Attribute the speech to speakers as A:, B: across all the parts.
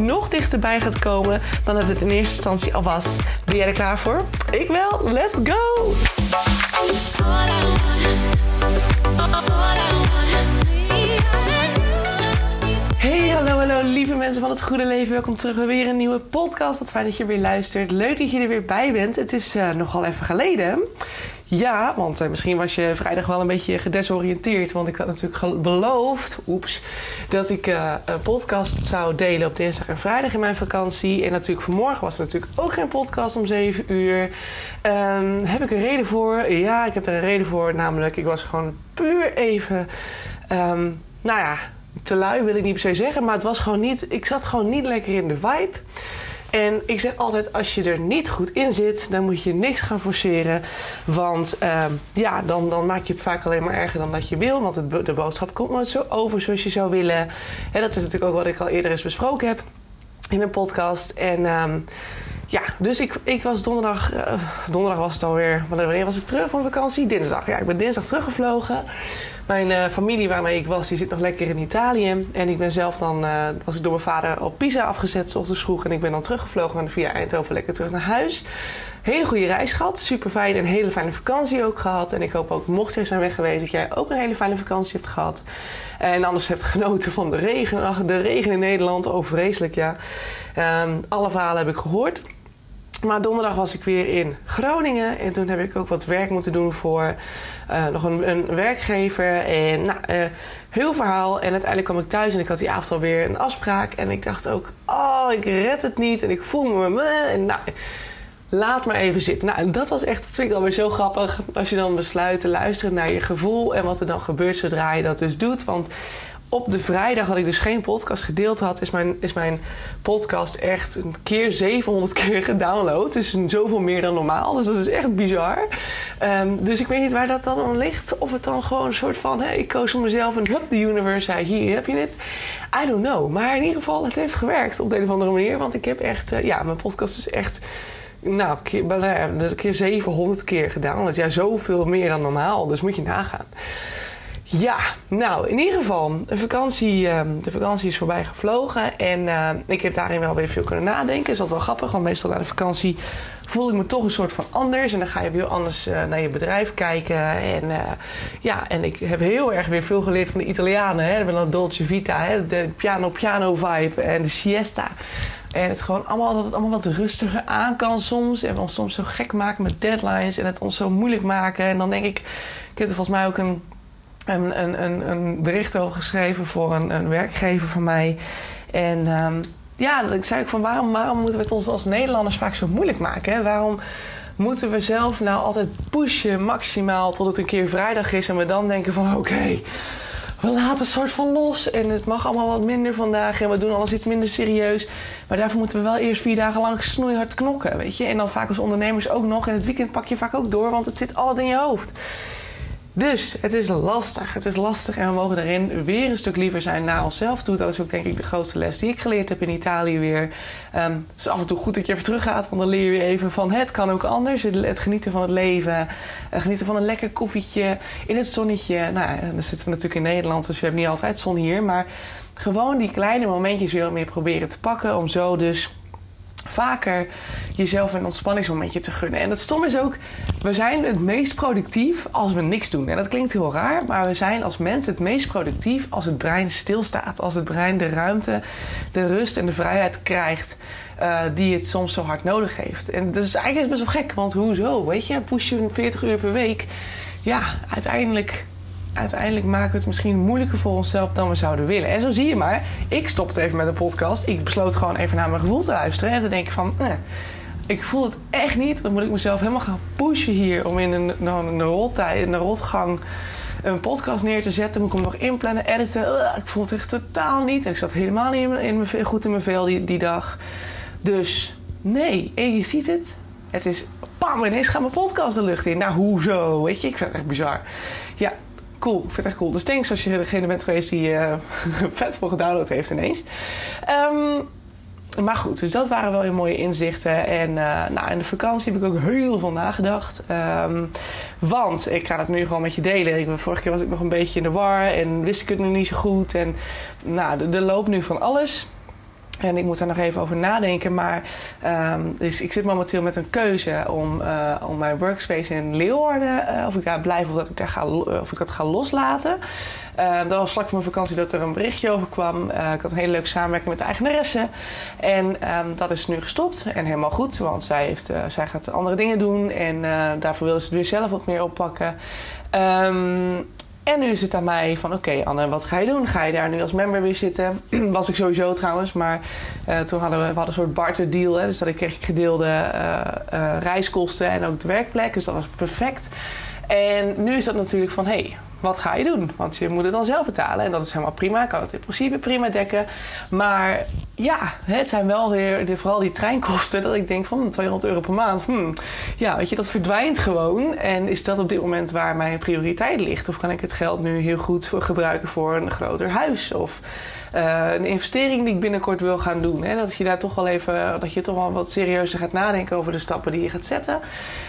A: nog dichterbij gaat komen dan dat het in eerste instantie al was. Ben jij er klaar voor? Ik wel. Let's go! Hey, hallo, hallo, lieve mensen van het goede leven. Welkom terug bij weer een nieuwe podcast. Wat fijn dat je weer luistert. Leuk dat je er weer bij bent. Het is uh, nogal even geleden. Ja, want uh, misschien was je vrijdag wel een beetje gedesoriënteerd. Want ik had natuurlijk beloofd, oeps, dat ik uh, een podcast zou delen op dinsdag en vrijdag in mijn vakantie. En natuurlijk vanmorgen was er natuurlijk ook geen podcast om 7 uur. Um, heb ik een reden voor? Ja, ik heb er een reden voor. Namelijk, ik was gewoon puur even, um, nou ja, te lui wil ik niet per se zeggen. Maar het was gewoon niet, ik zat gewoon niet lekker in de vibe. En ik zeg altijd, als je er niet goed in zit, dan moet je niks gaan forceren. Want uh, ja, dan, dan maak je het vaak alleen maar erger dan dat je wil. Want de boodschap komt nooit zo over zoals je zou willen. En dat is natuurlijk ook wat ik al eerder eens besproken heb in een podcast. En um, ja, dus ik, ik was donderdag, uh, donderdag was het alweer, wanneer was ik terug van vakantie? Dinsdag. Ja, ik ben dinsdag teruggevlogen. Mijn uh, familie waarmee ik was, die zit nog lekker in Italië. En ik ben zelf dan, uh, was ik door mijn vader op Pisa afgezet, s ochtends vroeg. En ik ben dan teruggevlogen via Eindhoven lekker terug naar huis. Hele goede reis gehad, super fijn. Een hele fijne vakantie ook gehad. En ik hoop ook, mocht jij zijn weg geweest, dat jij ook een hele fijne vakantie hebt gehad. En anders hebt genoten van de regen. Ach, de regen in Nederland, oh vreselijk ja. Um, alle verhalen heb ik gehoord. Maar donderdag was ik weer in Groningen. En toen heb ik ook wat werk moeten doen voor uh, nog een, werkgever. En nou, uh, heel verhaal. En uiteindelijk kwam ik thuis en ik had die avond alweer een afspraak. En ik dacht ook, oh, ik red het niet. En ik voel me... En nou, laat maar even zitten. Nou, en dat was echt, dat vind ik alweer zo grappig. Als je dan besluit te luisteren naar je gevoel. En wat er dan gebeurt zodra je dat dus doet. Want op de vrijdag dat ik dus geen podcast gedeeld had, is mijn, is mijn podcast echt een keer 700 keer gedownload. Dus zoveel meer dan normaal. Dus dat is echt bizar. Um, dus ik weet niet waar dat dan om ligt. Of het dan gewoon een soort van, hè, ik koos voor mezelf en hup, de universe zei, hier heb je het. I don't know. Maar in ieder geval, het heeft gewerkt op de een of andere manier. Want ik heb echt, uh, ja, mijn podcast is echt nou, keer, een keer 700 keer gedaan. Dat is ja zoveel meer dan normaal. Dus moet je nagaan. Ja, nou, in ieder geval, de vakantie, uh, de vakantie is voorbij gevlogen. En uh, ik heb daarin wel weer veel kunnen nadenken. Is dat wel grappig, want meestal na de vakantie voel ik me toch een soort van anders. En dan ga je weer anders uh, naar je bedrijf kijken. En ja, en ik heb heel erg weer veel geleerd van de Italianen. Hè. We hebben Dolce Vita, hè. de piano-piano vibe en de siesta. En het gewoon allemaal, dat het allemaal wat rustiger aan kan soms. En we ons soms zo gek maken met deadlines en het ons zo moeilijk maken. En dan denk ik, ik heb er volgens mij ook een een, een, een, bericht over geschreven voor een, een werkgever van mij. En um, ja, ik zei ook van waarom, waarom moeten we het ons als Nederlanders vaak zo moeilijk maken? Waarom moeten we zelf nou altijd pushen maximaal tot het een keer vrijdag is en we dan denken van oké, we laten een soort van los en het mag allemaal wat minder vandaag en we doen alles iets minder serieus. Maar daarvoor moeten we wel eerst vier dagen lang snoeihard knokken, weet je. En dan vaak als ondernemers ook nog en het weekend pak je vaak ook door, want het zit altijd in je hoofd. Dus het is lastig. Het is lastig en we mogen daarin weer een stuk liever zijn naar onszelf toe. Dat is ook denk ik de grootste les die ik geleerd heb in Italië weer. Um, het is af en toe goed dat je even terug gaat, want dan leer je weer even van het kan ook anders. Het genieten van het leven, uh, genieten van een lekker koffietje in het zonnetje. Nou, dan zitten we natuurlijk in Nederland, dus we hebben niet altijd zon hier. Maar gewoon die kleine momentjes weer meer proberen te pakken om zo dus vaker jezelf een ontspanningsmomentje te gunnen. En het stom is ook, we zijn het meest productief als we niks doen. En dat klinkt heel raar, maar we zijn als mens het meest productief als het brein stilstaat. Als het brein de ruimte, de rust en de vrijheid krijgt uh, die het soms zo hard nodig heeft. En dat is eigenlijk best wel gek, want hoezo? Weet je, push je 40 uur per week. Ja, uiteindelijk uiteindelijk maken we het misschien moeilijker voor onszelf dan we zouden willen. En zo zie je maar, ik stopte even met een podcast. Ik besloot gewoon even naar mijn gevoel te luisteren. En te denken van, eh, ik voel het echt niet. Dan moet ik mezelf helemaal gaan pushen hier om in een, een, een roltijd, een rotgang een podcast neer te zetten. Moet ik hem nog inplannen, editen. ik voel het echt totaal niet. En ik zat helemaal niet in, in goed in mijn vel die, die dag. Dus nee, en je ziet het. Het is, bam, ineens gaat mijn podcast de lucht in. Nou, hoezo? Weet je, ik vind het echt bizar. Ja, cool. Ik vind het echt cool. Dus thanks als je degene bent geweest die uh, vet voor gedownload heeft ineens. Um, maar goed, dus dat waren wel heel mooie inzichten. En uh, nou, in de vakantie heb ik ook heel veel nagedacht. Um, want ik ga het nu gewoon met je delen. Ik, vorige keer was ik nog een beetje in de war en wist ik het nog niet zo goed. En nou, er loopt nu van alles. En ik moet daar nog even over nadenken. Maar um, dus ik zit momenteel met een keuze om, uh, om mijn workspace in Leeuwarden, uh, of ik daar blijf of dat ik, daar ga, of ik dat ga loslaten. Uh, dat was vlak voor mijn vakantie dat er een berichtje over kwam. ik had een hele leuke samenwerking met de eigenaresse. En um, dat is nu gestopt. En helemaal goed, want zij, heeft, zij gaat andere dingen doen. En daarvoor wilde ze het weer zelf wat meer oppakken. Um, en nu is het aan mij van oké Anne, wat ga je doen? Ga je daar nu als member weer zitten? Was ik sowieso trouwens, maar uh, toen hadden we, hadden een soort barter deal. Hè, dus dat ik kreeg gedeelde uh, uh, reiskosten en ook de werkplek. Dus dat was perfect. En nu is dat natuurlijk van hé, hey, wat ga je doen? Want je moet het dan zelf betalen. En dat is helemaal prima. Ik kan het in principe prima dekken. Maar ja, het zijn wel weer vooral die treinkosten. Dat ik denk van 200 euro per maand. Hmm, ja, weet je, dat verdwijnt gewoon. En is dat op dit moment waar mijn prioriteit ligt? Of kan ik het geld nu heel goed gebruiken voor een groter huis? Of uh, een investering die ik binnenkort wil gaan doen. Hè? Dat je daar toch wel even, dat je toch wel wat serieuzer gaat nadenken over de stappen die je gaat zetten.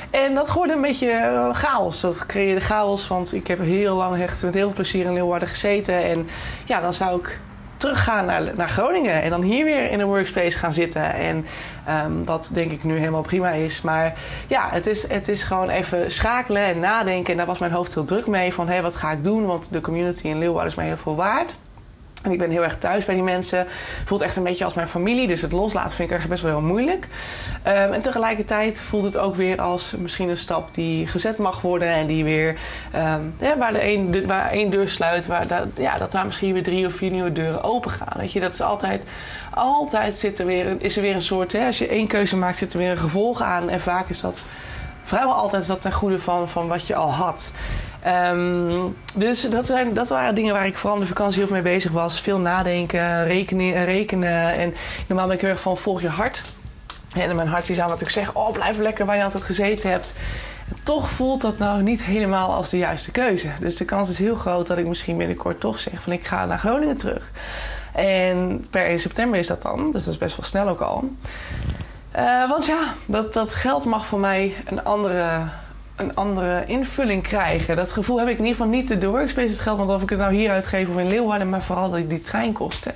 A: En dat gooide een beetje uh, chaos. Dat creëerde chaos, want ik heb heel lang echt met heel veel plezier in Leeuwarden gezeten. En ja, dan zou ik teruggaan naar, naar Groningen en dan hier weer in een workspace gaan zitten. En um, wat denk ik nu helemaal prima is. Maar ja, het is, het is gewoon even schakelen en nadenken. En daar was mijn hoofd heel druk mee van hé, hey, wat ga ik doen? Want de community in Leeuwarden is mij heel veel waard. En ik ben heel erg thuis bij die mensen. Voelt echt een beetje als mijn familie. Dus het loslaten vind ik echt best wel heel moeilijk. Um, en tegelijkertijd voelt het ook weer als misschien een stap die gezet mag worden. En die weer, um, ja, waar, de een, de, waar één deur sluit, waar da, ja, dat daar misschien weer drie of vier nieuwe deuren open gaan. Weet je, dat is altijd, altijd zit er weer, is er weer een soort, hè, als je één keuze maakt, zit er weer een gevolg aan. En vaak is dat, vrijwel altijd is dat ten goede van, van wat je al had. Um, dus dat, zijn, dat waren dingen waar ik vooral in de vakantie heel veel mee bezig was. Veel nadenken, rekenen. rekenen. En normaal ben ik heel erg van volg je hart. En mijn hart die zou natuurlijk zeggen: Oh, blijf lekker waar je altijd gezeten hebt. Toch voelt dat nou niet helemaal als de juiste keuze. Dus de kans is heel groot dat ik misschien binnenkort toch zeg: van ik ga naar Groningen terug. En per 1 september is dat dan. Dus dat is best wel snel ook al. Uh, want ja, dat, dat geld mag voor mij een andere een andere invulling krijgen. Dat gevoel heb ik in ieder geval niet de workspace het geld, want of ik het nou hier uitgeef of in Leeuwarden, maar vooral die, die treinkosten.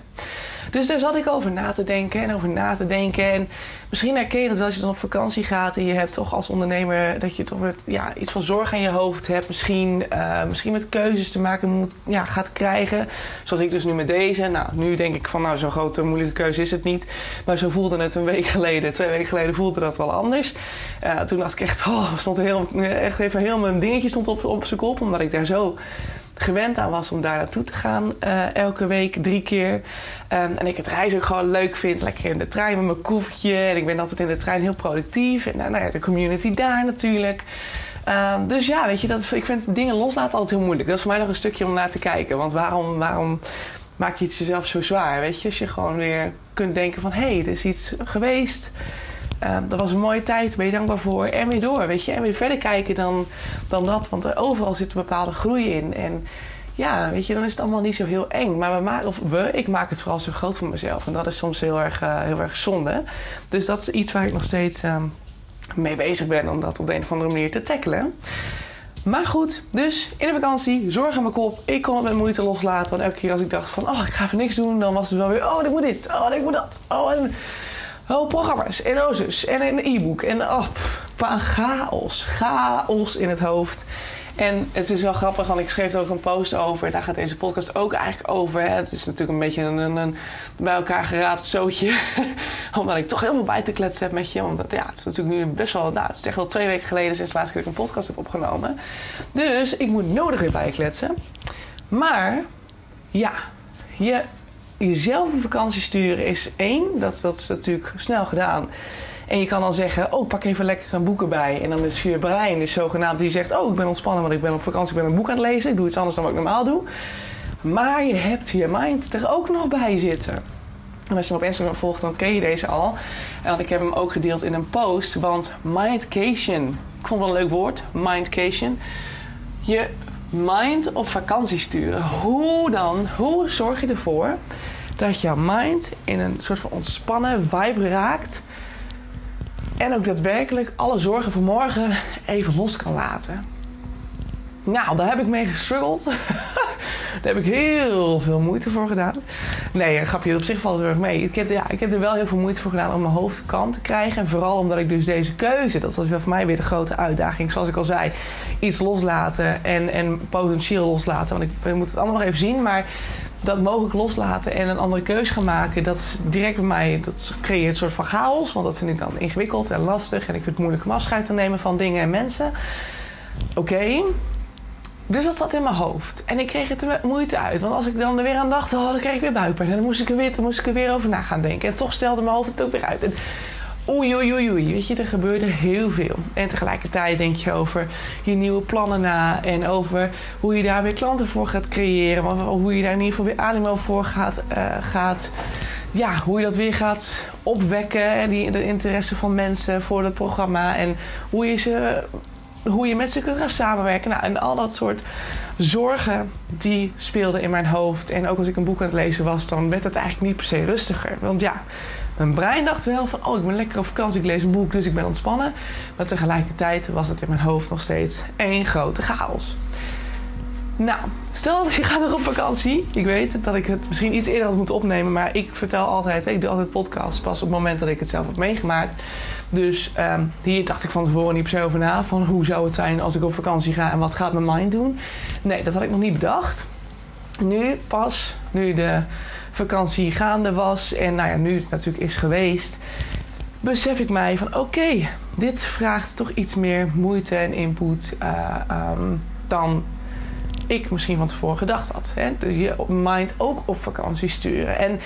A: Dus daar zat ik over na te denken en over na te denken. En misschien herken je dat als je dan op vakantie gaat en je hebt toch als ondernemer dat je toch ja, iets van zorg aan je hoofd hebt. Misschien, uh, misschien met keuzes te maken moet, ja, gaat krijgen. Zoals ik dus nu met deze. Nou, nu denk ik van nou, zo'n grote moeilijke keuze is het niet. Maar zo voelde het een week geleden, twee weken geleden voelde dat wel anders. Uh, toen dacht ik echt, oh, stond heel, echt even heel mijn dingetje stond op, op zijn kop. Omdat ik daar zo gewend aan was om daar naartoe te gaan. Uh, elke week drie keer. Um, en ik het reizen ook gewoon leuk vind. Lekker in de trein met mijn koffertje. En ik ben altijd in de trein heel productief. En nou ja, de community daar natuurlijk. Um, dus ja, weet je, dat, ik vind dingen loslaten altijd heel moeilijk. Dat is voor mij nog een stukje om naar te kijken. Want waarom, waarom maak je het jezelf zo zwaar? Weet je, als je gewoon weer kunt denken van... hé, hey, er is iets geweest... Um, dat was een mooie tijd, ben je dankbaar voor. En weer door, weet je. En weer verder kijken dan, dan dat. Want overal zit een bepaalde groei in. En ja, weet je, dan is het allemaal niet zo heel eng. Maar we maken, of we, ik maak het vooral zo groot voor mezelf. En dat is soms heel erg, uh, heel erg zonde. Dus dat is iets waar ik nog steeds um, mee bezig ben. Om dat op de een of andere manier te tackelen. Maar goed, dus in de vakantie, zorg aan mijn kop. Ik kon het met moeite loslaten. Want elke keer als ik dacht van, oh, ik ga even niks doen. Dan was het wel weer, oh, ik moet dit. Oh, ik moet dat. Oh, en Oh, programma's en ozus en een e-book. En oh, chaos. Chaos in het hoofd. En het is wel grappig, want ik schreef er ook een post over. Daar gaat deze podcast ook eigenlijk over. Het is natuurlijk een beetje een, bij elkaar geraapt zootje. Omdat ik toch heel veel bij te kletsen heb met je. Want ja, het is natuurlijk nu best wel... Nou, het is echt wel twee weken geleden sinds de laatste keer dat ik een podcast heb opgenomen. Dus ik moet nodig weer bijkletsen. Maar ja, je jezelf een vakantie sturen is één. Dat, dat is natuurlijk snel gedaan. En je kan dan zeggen, oh, pak even lekker een boek erbij. En dan is je brein dus zogenaamd die zegt, oh, ik ben ontspannen, want ik ben op vakantie, ik ben een boek aan het lezen. Ik doe iets anders dan wat ik normaal doe. Maar je hebt je mind er ook nog bij zitten. En als je me op Instagram volgt, dan ken je deze al. Want ik heb hem ook gedeeld in een post. Want mindcation, ik vond het wel een leuk woord, mindcation. Je mind op vakantie sturen. Hoe dan? Hoe zorg je ervoor dat jouw mind in een soort van ontspannen vibe raakt. En ook daadwerkelijk alle zorgen van morgen even los kan laten. Nou, daar heb ik mee gestruggeld. daar heb ik heel veel moeite voor gedaan. Nee, grapje, op zich valt het erg mee. Ik heb, ja, ik heb er wel heel veel moeite voor gedaan om mijn hoofd kalm te krijgen. En vooral omdat ik dus deze keuze, dat was voor mij weer de grote uitdaging. Zoals ik al zei, iets loslaten en, en potentieel loslaten. Want ik, we moeten het allemaal nog even zien, maar dat mogelijk loslaten en een andere keuze gaan maken, dat is direct bij mij, dat creëert een soort van chaos. Want dat vind ik dan ingewikkeld en lastig. En ik vind het moeilijk om afscheid te nemen van dingen en mensen. Oké. Dus dat zat in mijn hoofd. En ik kreeg het er moeite uit. Want als ik dan er weer aan dacht, oh, dan kreeg ik weer buikpijn. En dan moest ik er weer, dan moest ik er weer over na gaan denken. En toch stelde mijn hoofd het ook weer uit. En oei, oei, oei, oei. Weet je, er gebeurde heel veel. En tegelijkertijd denk je over je nieuwe plannen na. En over hoe je daar weer klanten voor gaat creëren. Of hoe je daar in ieder geval weer animo voor gaat. Uh, gaat ja, hoe je dat weer gaat opwekken. En de interesse van mensen voor het programma. En hoe je, ze, hoe je met ze kunt gaan samenwerken. Nou, en al dat soort zorgen die speelden in mijn hoofd. En ook als ik een boek aan het lezen was, dan werd het eigenlijk niet per se rustiger. Want ja, mijn brein dacht wel van, oh, ik ben lekker op vakantie, ik lees een boek, dus ik ben ontspannen. Maar tegelijkertijd was het in mijn hoofd nog steeds één grote chaos. Nou, stel dat je gaat nog op vakantie. Ik weet dat ik het misschien iets eerder had moeten opnemen, maar ik vertel altijd, ik doe altijd podcast pas op het moment dat ik het zelf heb meegemaakt. Dus um, hier dacht ik van tevoren niet per se over na van hoe zou het zijn als ik op vakantie ga en wat gaat mijn mind doen. Nee, dat had ik nog niet bedacht. Nu pas, nu de vakantie gaande was en nou ja, nu het natuurlijk is geweest, besef ik mij van oké, dit vraagt toch iets meer moeite en input uh, um, dan ik misschien van tevoren gedacht had. Hè? Je mind ook op vakantie sturen. En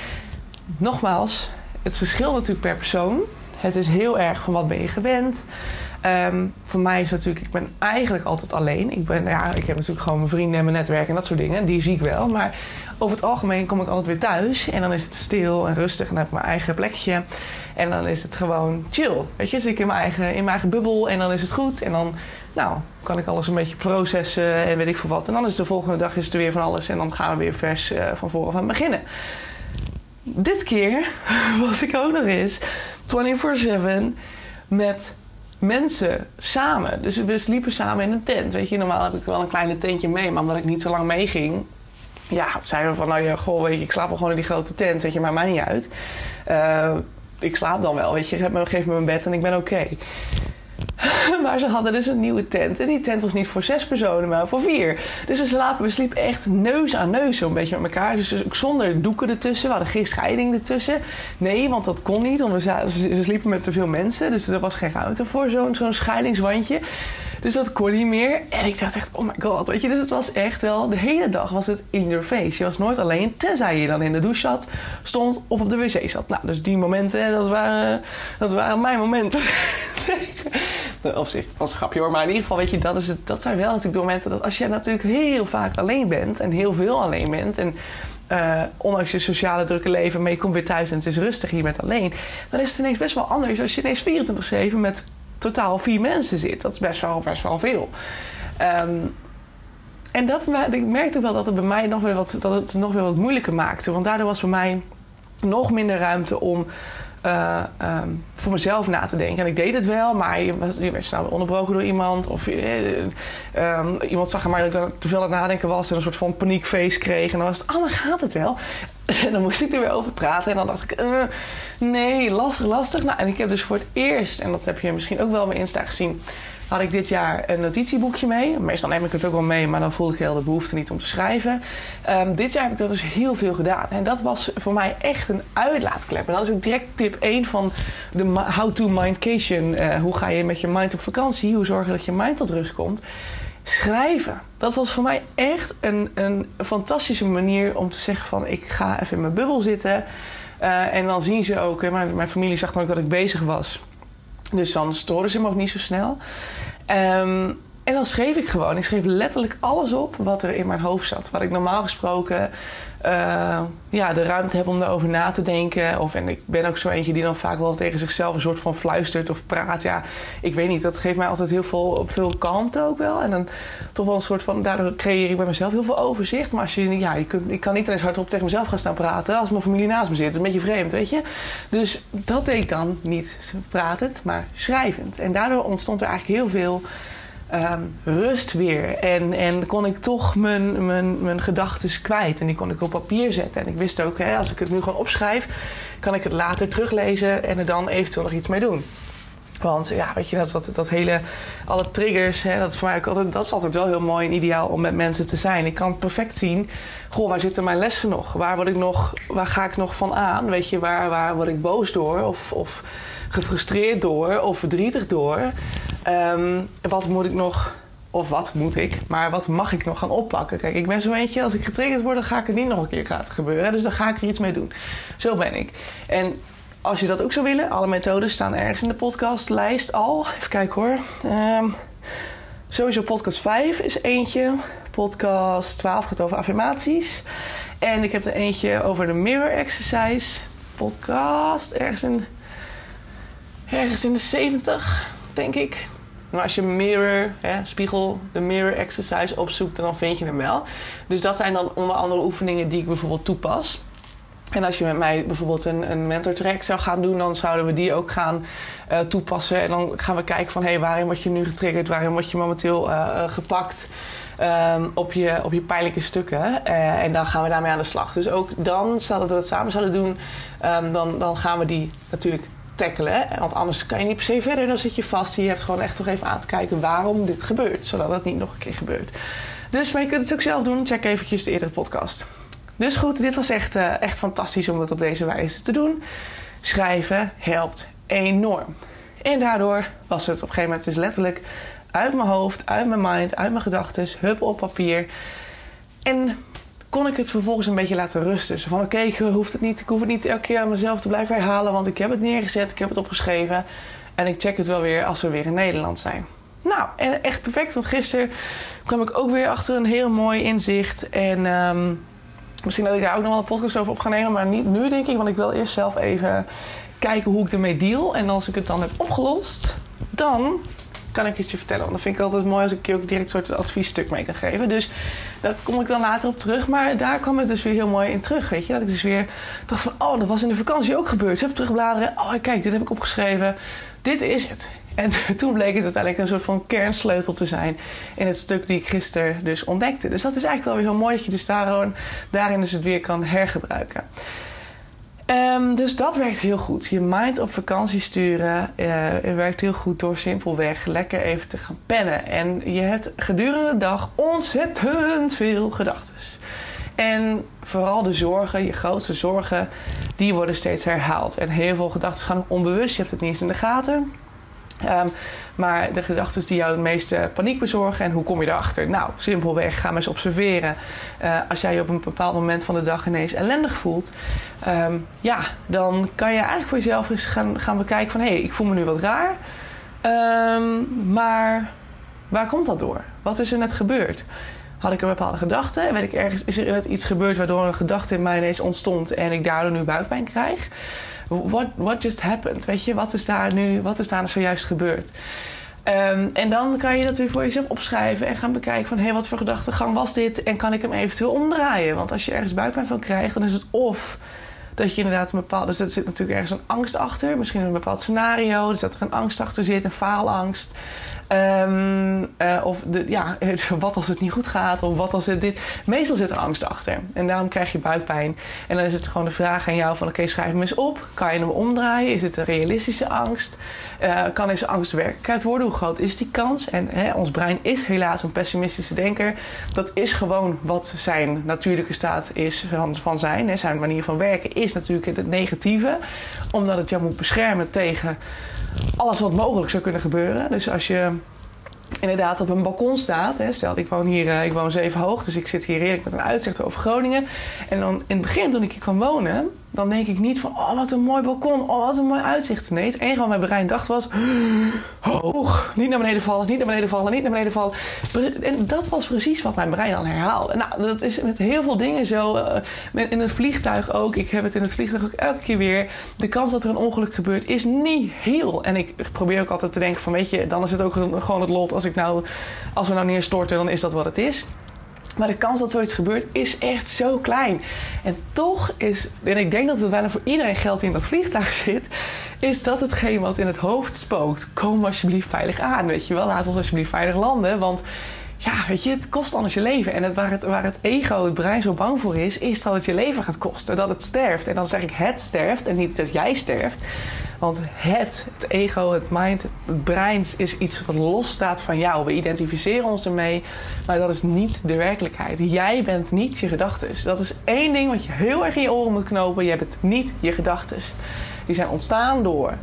A: nogmaals, het verschilt natuurlijk per persoon. Het is heel erg van wat ben je gewend. Um, voor mij is het natuurlijk, ik ben eigenlijk altijd alleen. Ik, ben, ja, ik heb natuurlijk gewoon mijn vrienden en mijn netwerk en dat soort dingen. Die zie ik wel. Maar over het algemeen kom ik altijd weer thuis. En dan is het stil en rustig. En heb ik mijn eigen plekje. En dan is het gewoon chill. Weet je, zit ik in mijn eigen, in mijn eigen bubbel. En dan is het goed. En dan nou, kan ik alles een beetje processen en weet ik veel wat. En dan is de volgende dag is er weer van alles. En dan gaan we weer vers uh, van voren van beginnen. Dit keer was ik ook nog eens 24-7 met mensen samen. Dus we sliepen samen in een tent. Weet je, normaal heb ik wel een kleine tentje mee, maar omdat ik niet zo lang meeging. Ja, zeiden we van, nou ja, goh, weet je, ik slaap wel gewoon in die grote tent, weet je, maar mij niet uit. Uh, ik slaap dan wel, weet je, geef me mijn bed en ik ben oké. maar ze hadden dus een nieuwe tent. En die tent was niet voor zes personen, maar voor vier. Dus we, slapen, we sliepen echt neus aan neus zo'n beetje met elkaar. Dus, dus zonder doeken ertussen. We hadden geen scheiding ertussen. Nee, want dat kon niet. Want we, we sliepen met te veel mensen. Dus er was geen ruimte voor zo'n zo'n scheidingswandje. Dus dat kon niet meer. En ik dacht echt, oh my god. Weet je, dus het was echt wel, de hele dag was het in your face. Je was nooit alleen, tenzij je dan in de douche zat, stond of op de wc zat. Nou, dus die momenten, dat waren, dat waren mijn momenten. op zich was een grapje hoor. Maar in ieder geval, weet je, dat, is het, dat zijn wel natuurlijk de momenten dat als je natuurlijk heel vaak alleen bent en heel veel alleen bent. En uh, ondanks je sociale drukke leven, maar je komt weer thuis en het is rustig hier met alleen. Dan is het ineens best wel anders als je ineens 24-7 met totaal vier mensen zit. Dat is best wel, best wel veel. Um, en dat, ik merkte wel dat het bij mij nog weer wat, dat het nog weer wat moeilijker maakte. Want daardoor was bij mij nog minder ruimte om uh, um, voor mezelf na te denken. En ik deed het wel, maar je, je werd snel onderbroken door iemand. Of uh, um, iemand zag maar dat ik te veel aan nadenken was en een soort van paniekfeest kreeg. En dan was het, oh, dan gaat het wel. En dan moest ik er weer over praten. En dan dacht ik, uh, nee, lastig, lastig. Nou, en ik heb dus voor het eerst, en dat heb je misschien ook wel bij Insta gezien had ik dit jaar een notitieboekje mee. Meestal neem ik het ook wel mee, maar dan voelde ik heel de behoefte niet om te schrijven. Um, dit jaar heb ik dat dus heel veel gedaan. En dat was voor mij echt een uitlaatklep. En dat is ook direct tip 1 van de How to Mindcation. Uh, hoe ga je met je mind op vakantie? Hoe zorgen dat je mind tot rust komt? Schrijven. Dat was voor mij echt een, een fantastische manier om te zeggen van... ik ga even in mijn bubbel zitten. Uh, en dan zien ze ook... Mijn, mijn familie zag dan ook dat ik bezig was Dus dan storen ze me ook niet zo snel. Ehm, en dan schreef ik gewoon. Ik schreef letterlijk alles op wat er in mijn hoofd zat. Wat ik normaal gesproken uh, ja, de ruimte heb om daarover na te denken. Of, en ik ben ook zo eentje die dan vaak wel tegen zichzelf een soort van fluistert of praat. Ja, ik weet niet. Dat geeft mij altijd heel veel, veel kalmte ook wel. En dan toch wel een soort van... Daardoor creëer ik bij mezelf heel veel overzicht. Maar als je... Ja, je kunt, ik kan niet eens hardop tegen mezelf gaan staan praten... als mijn familie naast me zit. een beetje vreemd, weet je. Dus dat deed ik dan niet pratend, maar schrijvend. En daardoor ontstond er eigenlijk heel veel Ehm, rust weer. En, en kon ik toch mijn, mijn, mijn gedachten kwijt. En die kon ik op papier zetten. En ik wist ook, hè, als ik het nu gewoon opschrijf, kan ik het later teruglezen en er dan eventueel nog iets mee doen. Want ja, weet je, dat, dat, dat hele, alle triggers, hè, dat is voor mij ook altijd, dat is altijd wel heel mooi en ideaal om met mensen te zijn. Ik kan perfect zien, goh, waar zitten mijn lessen nog? Waar word ik nog, waar ga ik nog van aan? Weet je, waar, waar word ik boos door? Of, of gefrustreerd door? Of verdrietig door? Um, wat moet ik nog, of wat moet ik, maar wat mag ik nog gaan oppakken? Kijk, ik ben zo eentje, als ik getriggerd word, dan ga ik het niet nog een keer laten gebeuren. Dus dan ga ik er iets mee doen. Zo ben ik. En als je dat ook zou willen, alle methodes staan ergens in de podcastlijst al. Even kijken hoor. Um, sowieso podcast 5 is eentje. Podcast 12 gaat over affirmaties. En ik heb er eentje over de mirror exercise. Podcast ergens in, ergens in de 70 denk ik. Maar als je mirror, hè, spiegel, de mirror exercise opzoekt, dan vind je hem wel. Dus dat zijn dan onder andere oefeningen die ik bijvoorbeeld toepas. En als je met mij bijvoorbeeld een, een mentor track zou gaan doen, dan zouden we die ook gaan uh, toepassen. En dan gaan we kijken van hé, hey, waarin word je nu getriggerd, waarin word je momenteel uh, gepakt um, op, je, op je pijnlijke stukken. En dan gaan we daarmee aan de slag. Dus ook dan, dat we dat samen zouden doen, um, dan, dan gaan we die natuurlijk Want anders kan je niet per se verder, dan zit je vast. Je hebt gewoon echt toch even aan te kijken waarom dit gebeurt. Zodat het niet nog een keer gebeurt. Dus, maar je kunt het ook zelf doen. Check eventjes de eerdere podcast. Dus goed, dit was echt, uh, echt fantastisch om het op deze wijze te doen. Schrijven helpt enorm. En daardoor was het op een gegeven moment dus letterlijk uit mijn hoofd, uit mijn mind, uit mijn gedachten, hup op papier. En kon ik het vervolgens een beetje laten rusten. Van oké, ik, hoef het niet, ik hoef het niet elke keer aan mezelf te blijven herhalen, want ik heb het neergezet, ik heb het opgeschreven en ik check het wel weer als we weer in Nederland zijn. Nou, en echt perfect, want gisteren kwam ik ook weer achter een heel mooi inzicht. En um, misschien dat ik daar ook nog wel een podcast over op ga nemen, maar niet nu denk ik, want ik wil eerst zelf even kijken hoe ik ermee deal. En als ik het dan heb opgelost, dan kan ik het je vertellen. Want dat vind ik altijd mooi als ik je ook direct een soort adviesstuk mee kan geven. Dus daar kom ik dan later op terug. Maar daar kwam het dus weer heel mooi in terug. Weet je, dat ik dus weer dacht van, oh, dat was in de vakantie ook gebeurd. Heb terugbladeren. Oh, kijk, dit heb ik opgeschreven. Dit is het. En toen bleek het uiteindelijk een soort van kernsleutel te zijn in het stuk die ik gisteren dus ontdekte. Dus dat is eigenlijk wel weer heel mooi dat je dus daarin dus het weer kan hergebruiken. Um, dus dat werkt heel goed. Je mind op vakantie sturen uh, werkt heel goed door simpelweg lekker even te gaan pennen. En je hebt gedurende de dag ontzettend veel gedachten. En vooral de zorgen, je grootste zorgen, die worden steeds herhaald. En heel veel gedachten gaan onbewust. Je hebt het niet eens in de gaten. Um, maar de gedachten die jou het meeste paniek bezorgen en hoe kom je erachter? Nou, simpelweg, ga maar eens observeren. Uh, als jij je op een bepaald moment van de dag ineens ellendig voelt, um, ja, dan kan je eigenlijk voor jezelf eens gaan, gaan bekijken van hé, hey, ik voel me nu wat raar. Um, maar waar komt dat door? Wat is er net gebeurd? Had ik een bepaalde gedachte? Weet ik ergens, is er net iets gebeurd waardoor een gedachte in mij ineens ontstond en ik daardoor nu buikpijn krijg? What, just happened? Weet je, wat is daar nu, wat is daar nou zojuist gebeurd? Um, en dan kan je dat weer voor jezelf opschrijven en gaan bekijken van hé, hey, wat voor gedachtegang was dit en kan ik hem eventueel omdraaien? Want als je ergens buikpijn van krijgt, dan is het of dat je inderdaad een bepaalde. Dus er zit natuurlijk ergens een angst achter. Misschien een bepaald scenario. Dus dat er een angst achter zit, een faalangst. Um, uh, of de, ja, wat als het niet goed gaat, of wat als het dit. Meestal zit er angst achter. En daarom krijg je buikpijn. En dan is het gewoon de vraag aan jou: van oké, schrijf hem eens op. Kan je hem omdraaien? Is het een realistische angst? Uh, kan deze angst werkelijkheid worden? Hoe groot is die kans? En hè, ons brein is helaas een pessimistische denker. Dat is gewoon wat zijn natuurlijke staat is van, van zijn. Hè. Zijn manier van werken is natuurlijk het negatieve, omdat het jou moet beschermen tegen alles wat mogelijk zou kunnen gebeuren. Dus als je inderdaad op een balkon staat. Hè, stel, ik woon hier, uh, ik woon zeven hoog, dus ik zit hier heerlijk met een uitzicht over Groningen. En dan in het begin, toen ik hier kwam wonen, dan denk ik niet van, oh wat een mooi balkon, oh wat een mooi uitzicht. Nee, het enige wat mijn brein dacht was, hoog, niet naar beneden vallen, niet naar beneden vallen, niet naar beneden vallen. En dat was precies wat mijn brein dan herhaalde. Nou, dat is met heel veel dingen zo. Uh, in het vliegtuig ook. Ik heb het in het vliegtuig ook elke keer weer. De kans dat er een ongeluk gebeurt is niet heel. En ik probeer ook altijd te denken van, weet je, dan is het ook gewoon het lot. Als, ik nou, als we nou neerstorten, dan is dat wat het is. Maar de kans dat zoiets gebeurt is echt zo klein. En toch is, en ik denk dat het bijna voor iedereen geldt die in dat vliegtuig zit, is dat hetgeen wat in het hoofd spookt. Kom alsjeblieft veilig aan, weet je wel. Laat ons alsjeblieft veilig landen, want ja, weet je, het kost anders je leven. En het, waar, het, waar het ego, het brein zo bang voor is, is dat het je leven gaat kosten. Dat het sterft. En dan zeg ik het sterft en niet dat jij sterft. Want het, het ego, het mind, het brein is iets wat los staat van jou. We identificeren ons ermee, maar dat is niet de werkelijkheid. Jij bent niet je gedachten. Dat is één ding wat je heel erg in je oren moet knopen. Je bent niet je gedachten. Die zijn ontstaan door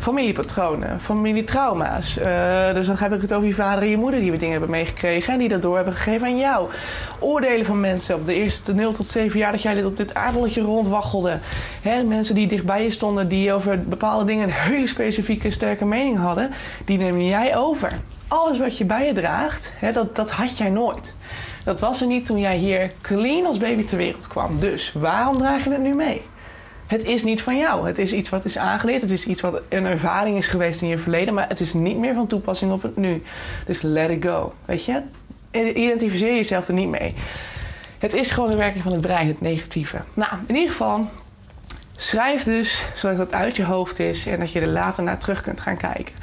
A: familiepatronen, familietrauma's. Uh, dus dan heb ik het over je vader en je moeder die we dingen hebben meegekregen en die dat door hebben gegeven aan jou. Oordelen van mensen op de eerste 0 tot 7 jaar dat jij dit op dit aardappeltje rondwaggelde. Hè, mensen die dichtbij je stonden, die over bepaalde dingen een hele specifieke sterke mening hadden, die neem jij over. Alles wat je bij je draagt, hè, dat, dat had jij nooit. Dat was er niet toen jij hier clean als baby ter wereld kwam. Dus waarom draag je het nu mee? Het is niet van jou. Het is iets wat is aangeleerd. Het is iets wat een ervaring is geweest in je verleden. Maar het is niet meer van toepassing op het nu. Dus let it go. Weet je? Identificeer jezelf er niet mee. Het is gewoon de werking van het brein, het negatieve. Nou, in ieder geval, schrijf dus zodat het uit je hoofd is en dat je er later naar terug kunt gaan kijken.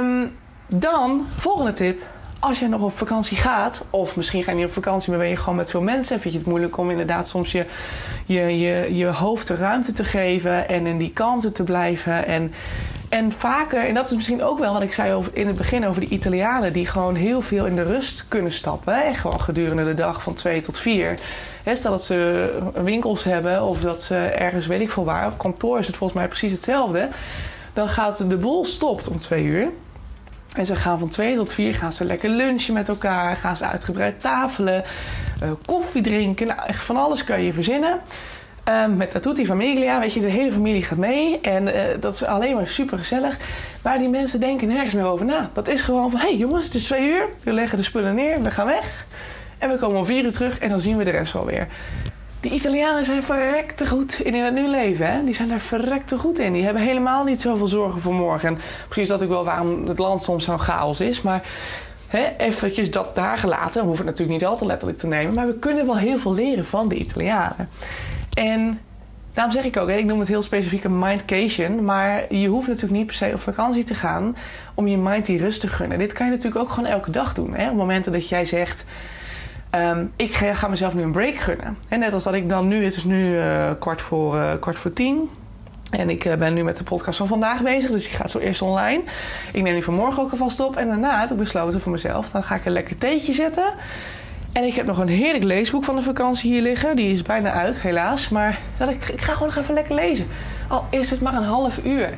A: Um, dan, volgende tip als je nog op vakantie gaat, of misschien ga je niet op vakantie, maar ben je gewoon met veel mensen en vind je het moeilijk om inderdaad soms je, je, je, je hoofd de ruimte te geven en in die kalmte te blijven. En, en vaker, en dat is misschien ook wel wat ik zei over, in het begin over de Italianen, die gewoon heel veel in de rust kunnen stappen. En gewoon gedurende de dag van twee tot vier. stel dat ze winkels hebben of dat ze ergens, weet ik veel waar, op kantoor is het volgens mij precies hetzelfde. Dan gaat de boel stopt om twee uur. En ze gaan van twee tot vier gaan ze lekker lunchen met elkaar. Gaan ze uitgebreid tafelen. Uh, koffie drinken. Nou, echt van alles kan je verzinnen. Uh, met dat die familia. Weet je, de hele familie gaat mee. En uh, dat is alleen maar super gezellig. Maar die mensen denken nergens meer over na. Dat is gewoon van: hé hey jongens, het is twee uur. We leggen de spullen neer. We gaan weg. En we komen om vier uur terug. En dan zien we de rest wel weer. Die Italianen zijn verrekte goed in het nu leven. Hè? Die zijn daar verrekte goed in. Die hebben helemaal niet zoveel zorgen voor morgen. En misschien is dat ook wel waarom het land soms zo'n chaos is. Maar hè, eventjes dat daar gelaten. We hoeven het natuurlijk niet al te letterlijk te nemen. Maar we kunnen wel heel veel leren van de Italianen. En daarom zeg ik ook, hè, ik noem het heel specifiek een mindcation. Maar je hoeft natuurlijk niet per se op vakantie te gaan om je mind die rust te gunnen. Dit kan je natuurlijk ook gewoon elke dag doen. Hè? Op momenten dat jij zegt Um, ik ga, mezelf nu een break gunnen. En net als dat ik dan nu, het is nu uh, kwart, voor, uh, kwart voor tien. En ik uh, ben nu met de podcast van vandaag bezig, dus die gaat zo eerst online. Ik neem die vanmorgen ook alvast op. En daarna heb ik besloten voor mezelf, dan ga ik een lekker theetje zetten. En ik heb nog een heerlijk leesboek van de vakantie hier liggen. Die is bijna uit, helaas. Maar dat ik, ik ga gewoon nog even lekker lezen. Al is het maar een half uur.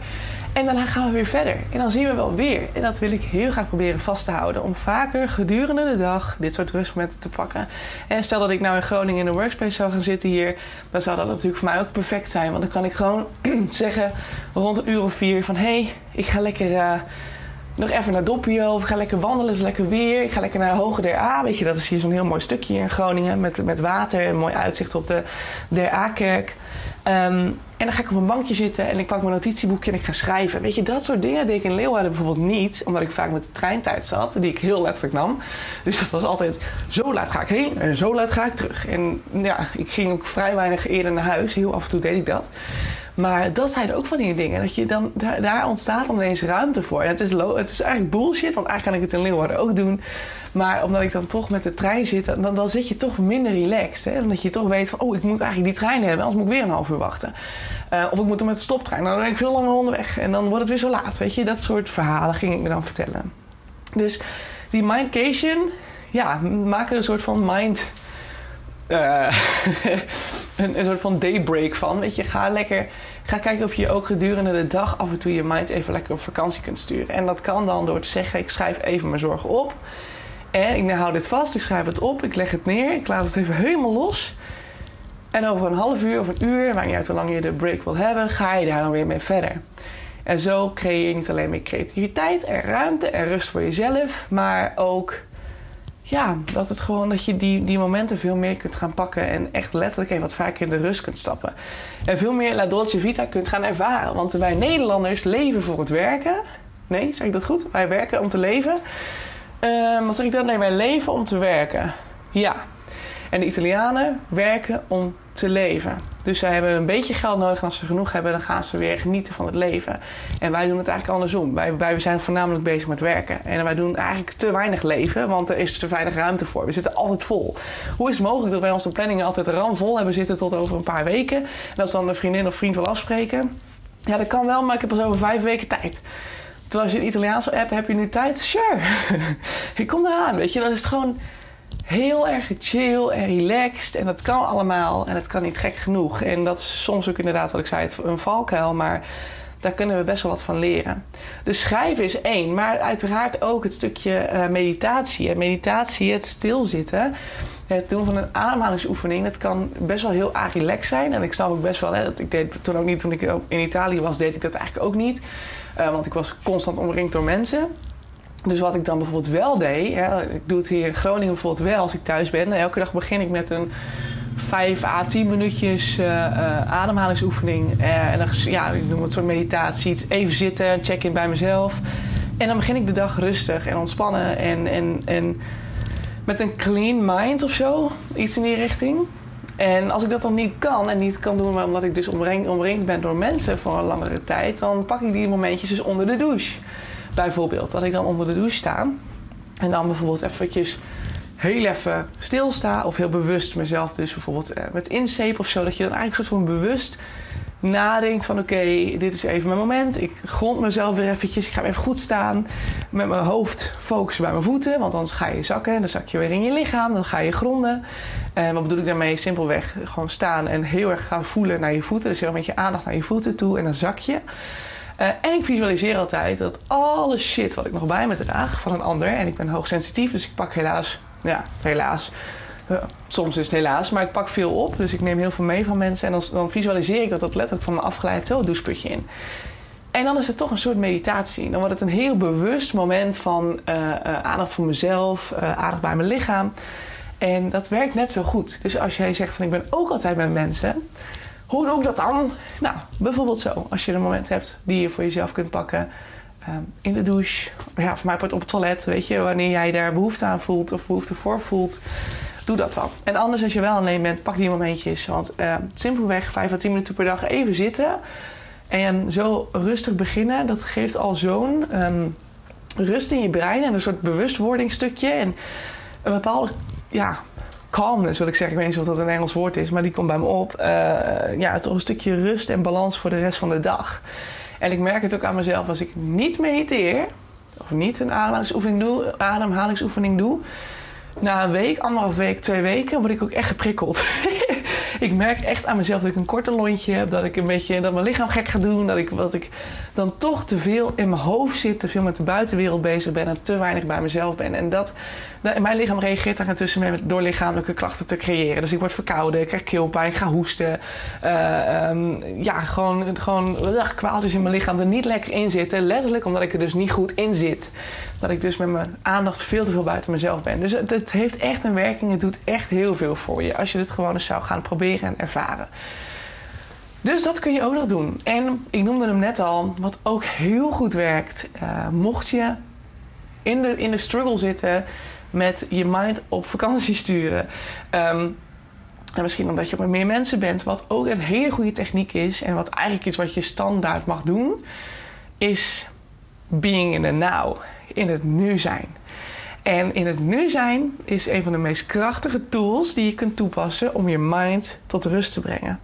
A: En daarna gaan we weer verder. En dan zien we wel weer. En dat wil ik heel graag proberen vast te houden. Om vaker gedurende de dag dit soort rustmomenten te pakken. En stel dat ik nou in Groningen in een workspace zou gaan zitten hier. Dan zou dat natuurlijk voor mij ook perfect zijn. Want dan kan ik gewoon zeggen rond een uur of vier van... Hé, hey, ik ga lekker... Uh, nog even naar Doppio of ik ga lekker wandelen, is lekker weer. Ik ga lekker naar Hoge Der A. Weet je, dat is hier zo'n heel mooi stukje in Groningen met, met water en mooi uitzicht op de Der A-kerk. Um, en dan ga ik op een bankje zitten en ik pak mijn notitieboekje en ik ga schrijven. Weet je, dat soort dingen deed ik in Leeuwarden bijvoorbeeld niet. Omdat ik vaak met de treintijd zat, die ik heel letterlijk nam. Dus dat was altijd, zo laat ga ik heen en zo laat ga ik terug. En ja, ik ging ook vrij weinig eerder naar huis. Heel af en toe deed ik dat. Maar dat zijn ook van die dingen. Dat je dan, daar, daar ontstaat dan ineens ruimte voor. En het is, het is eigenlijk bullshit, want eigenlijk kan ik het in Leeuwarden ook doen. Maar omdat ik dan toch met de trein zit, dan, dan zit je toch minder relaxed. Hè? Omdat je toch weet van, oh, ik moet eigenlijk die trein hebben, anders moet ik weer een half uur wachten. Uh, of ik moet er met de stoptrein, dan ben ik veel langer onderweg. En dan wordt het weer zo laat, weet je. Dat soort verhalen ging ik me dan vertellen. Dus die mindcation, ja, maak er een soort van mind... Uh, een, een, soort van daybreak van. Weet je, ga lekker... Ga kijken of je ook gedurende de dag af en toe je mind even lekker op vakantie kunt sturen. En dat kan dan door te zeggen, ik schrijf even mijn zorgen op. En ik hou dit vast, ik schrijf het op, ik leg het neer, ik laat het even helemaal los. En over een half uur of een uur, maakt niet uit hoe lang je de break wil hebben, ga je daar dan weer mee verder. En zo creëer je niet alleen meer creativiteit en ruimte en rust voor jezelf, maar ook ja, dat het gewoon dat je die, die momenten veel meer kunt gaan pakken en echt letterlijk even wat vaker in de rust kunt stappen. En veel meer La Dolce Vita kunt gaan ervaren. Want wij Nederlanders leven voor het werken. Nee, zeg ik dat goed? Wij werken om te leven. Uh, wat zeg ik dan? Nee, wij leven om te werken. Ja. En de Italianen werken om te leven. Dus zij hebben een beetje geld nodig. En als ze genoeg hebben, dan gaan ze weer genieten van het leven. En wij doen het eigenlijk andersom. Wij, wij zijn voornamelijk bezig met werken. En wij doen eigenlijk te weinig leven, want er is te weinig ruimte voor. We zitten altijd vol. Hoe is het mogelijk dat wij onze planningen altijd ramvol hebben zitten tot over een paar weken? En als dan een vriendin of vriend wil afspreken, ja, dat kan wel, maar ik heb pas over vijf weken tijd. Terwijl als je een Italiaanse app heb je nu tijd? Sure, ik kom eraan. Weet je, dat is gewoon heel erg chill en relaxed. En dat kan allemaal. En het kan niet gek genoeg. En dat is soms ook inderdaad, wat ik zei, een valkuil. Maar daar kunnen we best wel wat van leren. Dus schrijven is één. Maar uiteraard ook het stukje uh, meditatie. En meditatie, het stilzitten. Het doen van een ademhalingsoefening. Dat kan best wel heel relaxed zijn. En ik snap ook best wel... Hè, dat ik deed toen ook niet, toen ik in Italië was, deed ik dat eigenlijk ook niet. Uh, want ik was constant omringd door mensen. Dus wat ik dan bijvoorbeeld wel deed, hè, ik doe het hier in Groningen bijvoorbeeld wel als ik thuis ben. Elke dag begin ik met een 5 à 10 minuutjes uh, uh, ademhalingsoefening. En dan, ja, ik noem het soort meditatie. Even zitten, check-in bij mezelf. En dan begin ik de dag rustig en ontspannen en, en, en met een clean mind of zo. Iets in die richting. En als ik dat dan niet kan en niet kan doen omdat ik dus omringd, omringd ben door mensen voor een langere tijd, dan pak ik die momentjes dus onder de douche. Bijvoorbeeld, dat ik dan onder de douche sta en dan bijvoorbeeld eventjes heel even stilsta of heel bewust mezelf dus bijvoorbeeld eh, met inzeep of zo. Dat je dan eigenlijk een soort van bewust nadenkt van oké, dit is even mijn moment. Ik grond mezelf weer eventjes. Ik ga even goed staan. Met mijn hoofd focussen bij mijn voeten. Want anders ga je zakken. En dan zak je weer in je lichaam. Dan ga je gronden. En wat bedoel ik daarmee? Simpelweg gewoon staan en heel erg gaan voelen naar je voeten. Dus heel met je aandacht naar je voeten toe. En dan zak je. Uh, en ik visualiseer altijd dat alle shit wat ik nog bij me draag van een ander. En ik ben hoogsensitief, dus ik pak helaas, ja, helaas. Soms is het helaas, maar ik pak veel op. Dus ik neem heel veel mee van mensen. En dan, visualiseer ik dat dat letterlijk van me afgeleid zo doucheputje in. En dan is het toch een soort meditatie. Dan wordt het een heel bewust moment van uh, aandacht voor mezelf, aandacht bij mijn lichaam. En dat werkt net zo goed. Dus als jij zegt van ik ben ook altijd met mensen hoe doe ik dat dan? Nou, bijvoorbeeld zo. Als je een moment hebt die je voor jezelf kunt pakken. Um, in de douche. Ja, voor mij wordt op het toilet. Weet je, wanneer jij daar behoefte aan voelt of behoefte voor voelt. Doe dat dan. En anders als je wel alleen bent, pak die momentjes. Want uh, simpelweg 5 à 10 minuten per dag even zitten. En zo rustig beginnen. Dat geeft al zo'n um, rust in je brein. En een soort bewustwordingstukje. En een bepaalde ja, calmness wil ik zeggen. Ik weet niet of dat een Engels woord is, maar die komt bij me op. Uh, ja, toch een stukje rust en balans voor de rest van de dag. En ik merk het ook aan mezelf als ik niet mediteer, of niet een ademhalingsoefening doe, ademhalingsoefening doe. Na een week, anderhalf week, twee weken, word ik ook echt geprikkeld. ik merk echt aan mezelf dat ik een korte lontje heb. Dat ik een beetje, dat mijn lichaam gek gaat doen. Dat ik, dat ik dan toch te veel in mijn hoofd zit. Te veel met de buitenwereld bezig ben. En te weinig bij mezelf ben. En dat, mijn lichaam reageert daar intussen mee door lichamelijke klachten te creëren. Dus ik word verkouden, ik krijg keelpijn, ik ga hoesten. Uh, um, ja, gewoon, gewoon kwaaltjes in mijn lichaam er niet lekker in zitten. Letterlijk omdat ik er dus niet goed in zit. Dat ik dus met mijn aandacht veel te veel buiten mezelf ben. Dus het, het heeft echt een werking. Het doet echt heel veel voor je. Als je dit gewoon eens zou gaan proberen en ervaren. Dus dat kun je ook nog doen. En ik noemde hem net al, wat ook heel goed werkt. Uh, mocht je in de, in de struggle zitten met je mind op vakantie sturen. Um, en misschien omdat je met meer mensen bent, wat ook een hele goede techniek is. En wat eigenlijk is wat je standaard mag doen, is being in the now. In het nu zijn. En in het nu zijn is een van de meest krachtige tools die je kunt toepassen om je mind tot rust te brengen.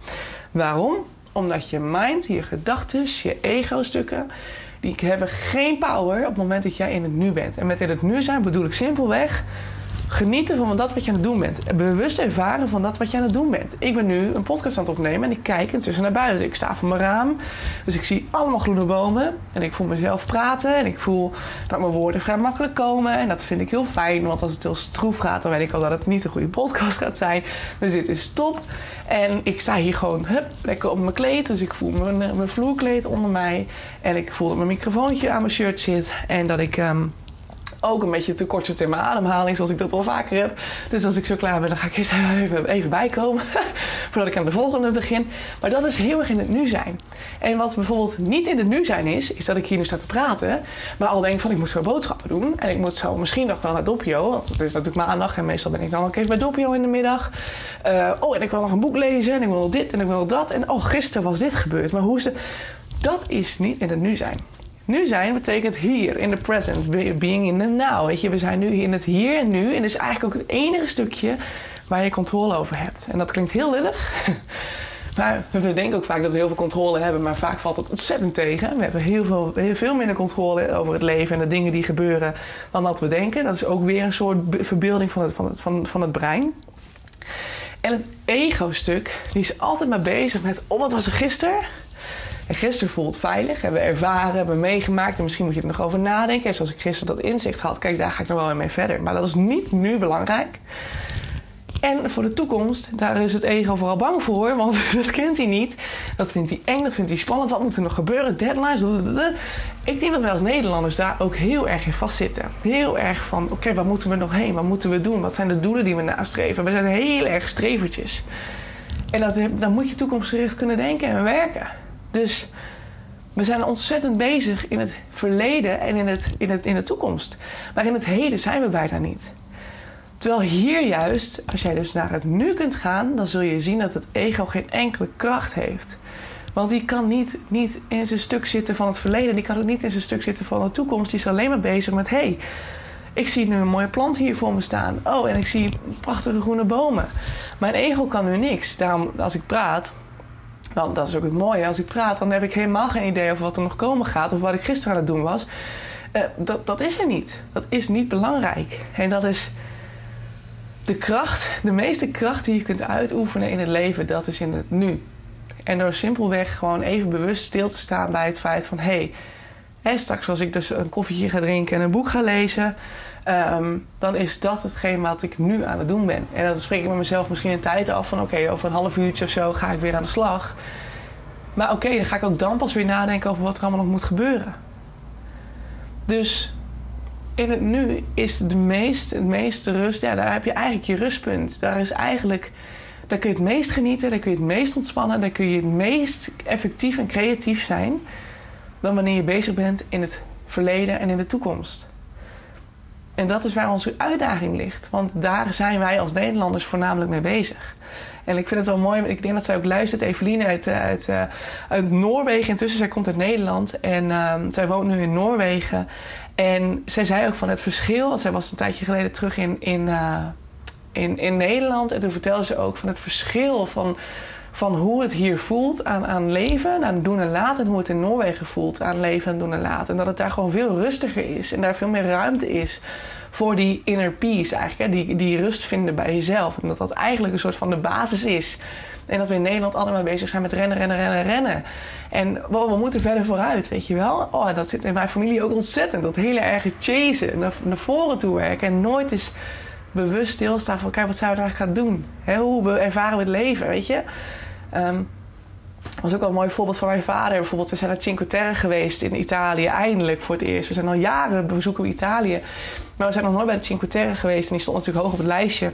A: Waarom? Omdat je mind, je gedachten, je ego-stukken, die hebben geen power op het moment dat jij in het nu bent. En met in het nu zijn bedoel ik simpelweg genieten van dat wat je aan het doen bent. Bewust ervaren van dat wat je aan het doen bent. Ik ben nu een podcast aan het opnemen en ik kijk intussen naar buiten. Ik sta voor mijn raam, dus ik zie allemaal groene bomen. En ik voel mezelf praten en ik voel dat mijn woorden vrij makkelijk komen. En dat vind ik heel fijn, want als het heel stroef gaat, dan weet ik al dat het niet een goede podcast gaat zijn. Dus dit is top. En ik sta hier gewoon hup, lekker op mijn kleed. Dus ik voel mijn, mijn vloerkleed onder mij. En ik voel dat mijn microfoontje aan mijn shirt zit. En dat ik... Um, ook een beetje te kort zit in mijn ademhaling, zoals ik dat al vaker heb. Dus als ik zo klaar ben, dan ga ik eerst even, even bijkomen. voordat ik aan de volgende begin. Maar dat is heel erg in het nu zijn. En wat bijvoorbeeld niet in het nu zijn is, is dat ik hier nu sta te praten. Maar al denk van ik moet zo boodschappen doen. En ik moet zo misschien nog wel naar Doppio. Want het is natuurlijk maandag en meestal ben ik dan ook even bij Doppio in de middag. Uh, oh, en ik wil nog een boek lezen. En ik wil dit en ik wil dat. En oh, gisteren was dit gebeurd. Maar hoe is het? Dat is niet in het nu zijn. Nu zijn betekent hier, in the present, being in the now. Weet je, we zijn nu in het hier en nu. En dat is eigenlijk ook het enige stukje waar je controle over hebt. En dat klinkt heel lullig. Maar we denken ook vaak dat we heel veel controle hebben, maar vaak valt het ontzettend tegen. We hebben heel veel, heel veel minder controle over het leven en de dingen die gebeuren dan dat we denken. Dat is ook weer een soort verbeelding van het, van het, van, van het brein. En het ego-stuk, die is altijd maar bezig met: oh, wat was er gisteren? En gisteren voelt veilig, hebben we ervaren, hebben we meegemaakt. En misschien moet je er nog over nadenken. En zoals ik gisteren dat inzicht had, kijk, daar ga ik nog wel mee verder. Maar dat is niet nu belangrijk. En voor de toekomst, daar is het ego vooral bang voor, want dat kent hij niet. Dat vindt hij eng, dat vindt hij spannend. Wat moet er nog gebeuren? Deadlines. Ik denk dat wij als Nederlanders daar ook heel erg in vastzitten. Heel erg van: oké, waar moeten we nog heen? Wat moeten we doen? Wat zijn de doelen die we nastreven? We zijn heel erg strevertjes. En dat, dan moet je toekomstgericht kunnen denken en werken. Dus we zijn ontzettend bezig in het verleden en in, het, in, het, in de toekomst. Maar in het heden zijn we bijna niet. Terwijl hier juist, als jij dus naar het nu kunt gaan, dan zul je zien dat het ego geen enkele kracht heeft. Want die kan niet, niet in zijn stuk zitten van het verleden, die kan ook niet in zijn stuk zitten van de toekomst. Die is alleen maar bezig met: hé, hey, ik zie nu een mooie plant hier voor me staan. Oh, en ik zie prachtige groene bomen. Mijn ego kan nu niks. Daarom, als ik praat, dan, dat is ook het mooie. Als ik praat, dan heb ik helemaal geen idee over wat er nog komen gaat of wat ik gisteren aan het doen was. Uh, dat, dat is er niet. Dat is niet belangrijk. En dat is de kracht, de meeste kracht die je kunt uitoefenen in het leven, dat is in het nu. En door simpelweg gewoon even bewust stil te staan bij het feit van hé, hey, straks als ik dus een koffietje ga drinken en een boek ga lezen, um, dan is dat hetgeen wat ik nu aan het doen ben. En dan spreek ik met mezelf misschien een tijd af van oké, over een half uurtje of zo ga ik weer aan de slag. Maar oké, dan ga ik ook dan pas weer nadenken over wat er allemaal nog moet gebeuren. Dus in het nu is de meest, het meeste rust, ja, daar heb je eigenlijk je rustpunt. Daar is eigenlijk, daar kun je het meest genieten, daar kun je het meest ontspannen, daar kun je het meest effectief en creatief zijn dan wanneer je bezig bent in het verleden en in de toekomst. En dat is waar onze uitdaging ligt. Want daar zijn wij als Nederlanders voornamelijk mee bezig. En ik vind het wel mooi, ik denk dat zij ook luistert, Eveline uit, eh, uit, eh, uit Noorwegen. Intussen, zij komt uit Nederland en uh, zij woont nu in Noorwegen. En zij zei ook van het verschil, zij was een tijdje geleden terug in, in, uh, in, in Nederland. En toen vertelde ze ook van het verschil van van hoe het hier voelt aan, aan leven, aan doen en laten. En hoe het in Noorwegen voelt aan leven en doen en laten. En dat het daar gewoon veel rustiger is. En daar veel meer ruimte is voor die inner peace eigenlijk. Hè? Die, die rust vinden bij jezelf. En dat eigenlijk een soort van de basis is. En dat we in Nederland allemaal bezig zijn met rennen, rennen, rennen, rennen. En we moeten verder vooruit, weet je wel. Oh, dat zit in mijn familie ook ontzettend. Dat hele erge chasen, naar, naar voren toe werken. En nooit eens bewust stilstaan van... kijk, wat zouden we eigenlijk gaan doen? hoe ervaren we het leven, weet je? Um, was ook wel een mooi voorbeeld van mijn vader. Bijvoorbeeld, we zijn naar Cinque Terre geweest in Italië, eindelijk voor het eerst. We zijn al jaren bezoeken we Italië. Maar we zijn nog nooit bij de Cinque Terre geweest. En die stond natuurlijk hoog op het lijstje.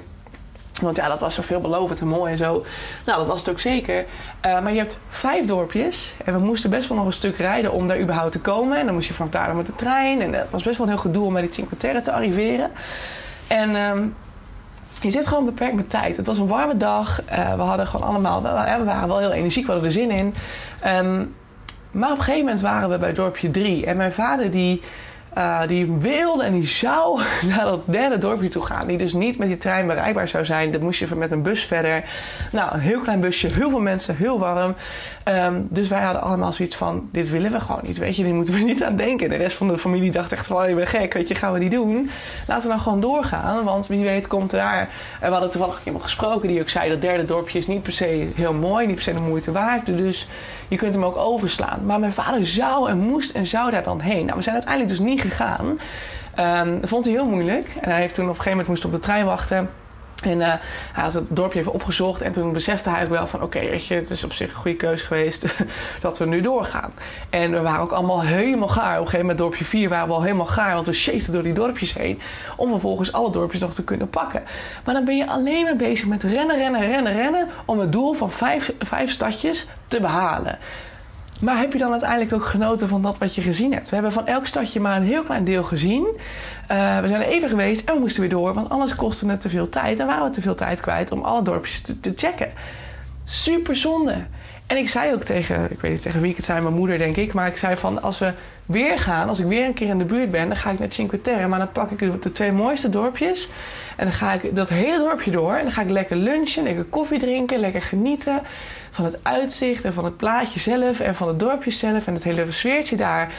A: Want ja, dat was zo veelbelovend en mooi en zo. Nou, dat was het ook zeker. Uh, maar je hebt vijf dorpjes. En we moesten best wel nog een stuk rijden om daar überhaupt te komen. En dan moest je vanaf daar met de trein. En het was best wel een heel gedoe om bij die Cinque Terre te arriveren. En um, je zit gewoon beperkt met tijd. Het was een warme dag. Uh, we hadden gewoon allemaal... We, waren wel heel energiek, we hadden er zin in. Um, maar op een gegeven moment waren we bij dorpje 3. En mijn vader die... Uh, die wilde en die zou naar dat derde dorpje toe gaan. Die dus niet met die trein bereikbaar zou zijn. Dat moest je met een bus verder. Nou, een heel klein busje, heel veel mensen, heel warm. Um, dus wij hadden allemaal zoiets van: dit willen we gewoon niet. Weet je, hier moeten we niet aan denken. De rest van de familie dacht echt van: oh, je bent gek, weet je, gaan we niet doen. Laten we nou gewoon doorgaan, want wie weet komt daar. En we hadden toevallig iemand gesproken die ook zei: dat derde dorpje is niet per se heel mooi, niet per se de moeite waard. Dus je kunt hem ook overslaan. Maar mijn vader zou en moest en zou daar dan heen. Nou, we zijn uiteindelijk dus niet gegaan. Um, dat vond hij heel moeilijk. En hij heeft toen op een gegeven moment moest op de trein wachten. En uh, hij had het dorpje even opgezocht. En toen besefte hij ook wel van... oké, het is op zich een goede keus geweest... dat we nu doorgaan. En we waren ook allemaal helemaal gaar. Op een gegeven moment, dorpje 4, waren we al helemaal gaar... want we chasten door die dorpjes heen... om vervolgens alle dorpjes nog te kunnen pakken. Maar dan ben je alleen maar bezig met rennen, rennen, rennen, rennen... om het doel van vijf, vijf stadjes te behalen. Maar heb je dan uiteindelijk ook genoten van dat wat je gezien hebt? We hebben van elk stadje maar een heel klein deel gezien. Uh, we zijn er even geweest en we moesten weer door, want anders kostte het te veel tijd. En waren we te veel tijd kwijt om alle dorpjes te, te checken. Super zonde. En ik zei ook tegen, ik weet niet tegen wie ik het zei, mijn moeder denk ik. Maar ik zei van, als we weer gaan, als ik weer een keer in de buurt ben, dan ga ik naar Cinque Terre. Maar dan pak ik de twee mooiste dorpjes. En dan ga ik dat hele dorpje door. En dan ga ik lekker lunchen, lekker koffie drinken, lekker genieten van het uitzicht en van het plaatje zelf en van het dorpje zelf en het hele sfeertje daar.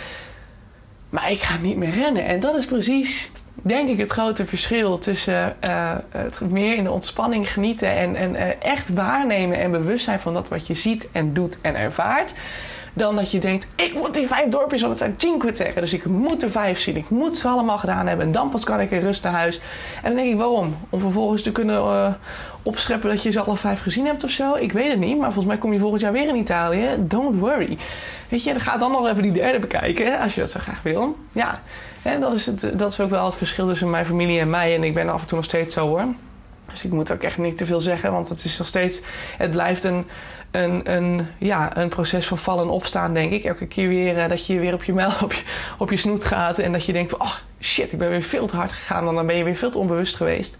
A: Maar ik ga niet meer rennen. En dat is precies, denk ik, het grote verschil tussen uh, het meer in de ontspanning genieten en, en uh, echt waarnemen en bewust zijn van dat wat je ziet en doet en ervaart. Dan dat je denkt, ik moet die vijf dorpjes, want het zijn cinque terre. Dus ik moet er vijf zien. Ik moet ze allemaal gedaan hebben. En dan pas kan ik in rust naar huis. En dan denk ik, waarom? Om vervolgens te kunnen uh, opscheppen dat je ze alle vijf gezien hebt of zo. Ik weet het niet. Maar volgens mij kom je volgend jaar weer in Italië. Don't worry. Weet je, dan ga dan nog even die derde bekijken. Als je dat zo graag wil. Ja, dat is, het, dat is ook wel het verschil tussen mijn familie en mij. En ik ben af en toe nog steeds zo hoor. Dus ik moet ook echt niet te veel zeggen, want het is nog steeds. Het blijft een, een, ja, een proces van vallen en opstaan, denk ik. Elke keer weer uh, dat je weer op je, mel, op, je, snoet gaat en dat je denkt: oh shit, ik ben weer veel te hard gegaan. Dan ben je weer veel te onbewust geweest.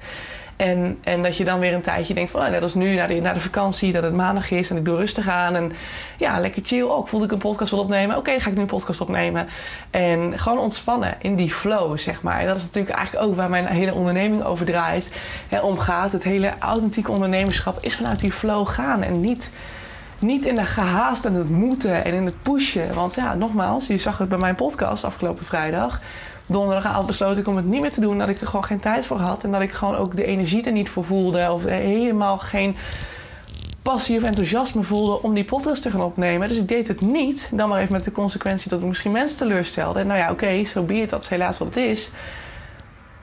A: En, en dat je dan weer een tijdje denkt van, oh, net als nu, naar de, de vakantie, dat het maandag is en ik doe rustig aan. En ja, lekker chill. Oh, voelde ik een podcast wil opnemen. Oké, ga ik nu een podcast opnemen. En gewoon ontspannen in die flow, zeg maar. En dat is natuurlijk eigenlijk ook waar mijn hele onderneming over draait. En omgaat. Het hele authentieke ondernemerschap is vanuit die flow gaan. En niet, niet in de gehaast en het moeten en in het pushen. Want ja, nogmaals, je zag het bij mijn podcast afgelopen vrijdag donderdagavond besloot ik om het niet meer te doen. Dat ik er gewoon geen tijd voor had. En dat ik gewoon ook de energie er niet voor voelde. Of helemaal geen passie of enthousiasme voelde om die podcast te gaan opnemen. Dus ik deed het niet. Dan maar even met de consequentie dat ik misschien mensen teleurstelde. En nou ja, oké, zo so be. Dat is helaas wat het is.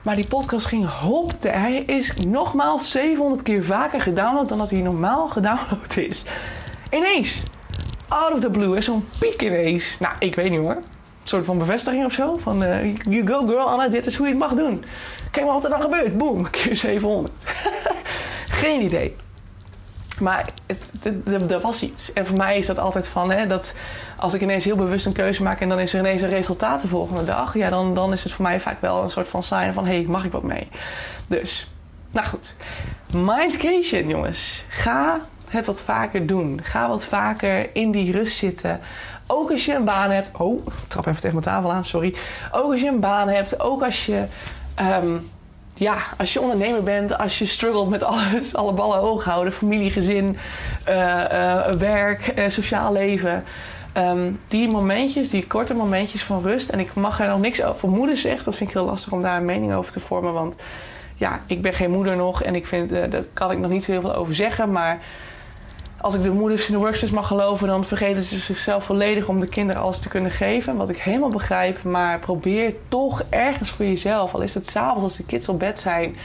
A: Maar die podcast ging hopte. Hij is nogmaals 700 keer vaker gedownload dan dat hij normaal gedownload is. Ineens. Out of the blue. Zo'n piek ineens. Nou, ik weet niet hoor soort van bevestiging of zo. Van uh, you go girl, Anna, dit is hoe je het mag doen. Kijk maar wat er dan gebeurt. Boom, keer 700. Geen idee. Maar er was iets. En voor mij is dat altijd van, hè, dat als ik ineens heel bewust een keuze maak en dan is er ineens een resultaat de volgende dag, ja, dan, dan is het voor mij vaak wel een soort van sign van, hé, hey, mag ik wat mee? Dus, nou goed. Mindcation, jongens. Ga het wat vaker doen. Ga wat vaker in die rust zitten. Ook als je een baan hebt. Oh, ik trap even tegen mijn tafel aan, sorry. Ook als je een baan hebt. Ook als je. Um, ja, als je ondernemer bent, als je struggelt met alles, alle ballen hoog houden, familie, gezin, uh, uh, werk, uh, sociaal leven. Um, die momentjes, die korte momentjes van rust. En ik mag er nog niks over moeder zeggen. Dat vind ik heel lastig om daar een mening over te vormen. Want ja, ik ben geen moeder nog en ik vind, daar kan ik nog niet zo heel veel over zeggen. Maar als ik de moeders in de workspace mag geloven, dan vergeten ze zichzelf volledig om de kinderen alles te kunnen geven. Wat ik helemaal begrijp. Maar probeer toch ergens voor jezelf. Al is het s'avonds als de kids op bed zijn.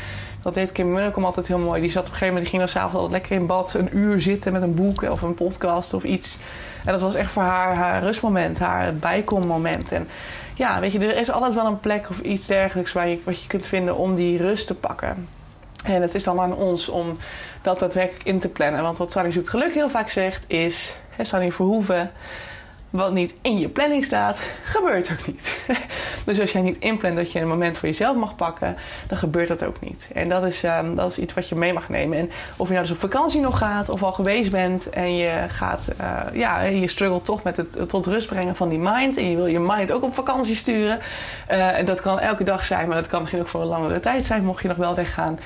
A: Dat deed Kim Munnekom altijd heel mooi. Die zat op een gegeven moment, die ging dan s'avonds altijd lekker in bad een uur zitten met een boek of een podcast of iets. En dat was echt voor haar haar rustmoment, haar bijkommoment. En ja, weet je, er is altijd wel een plek of iets dergelijks waar je, wat je kunt vinden om die rust te pakken. En het is dan aan ons om dat daadwerkelijk in te plannen. Want wat Sunny Zoet Geluk heel vaak zegt is... Hè, Sunny Verhoeven... wat niet in je planning staat, gebeurt ook niet. dus als jij niet inplant dat je een moment voor jezelf mag pakken, dan gebeurt dat ook niet. En dat is, um, dat is iets wat je mee mag nemen. En of je nou dus op vakantie nog gaat of al geweest bent en je gaat, uh, ja, je struggelt toch met het tot rust brengen van die mind. En je wil je mind ook op vakantie sturen. Uh, en dat kan elke dag zijn, maar dat kan misschien ook voor een langere tijd zijn, mocht je nog wel weggaan.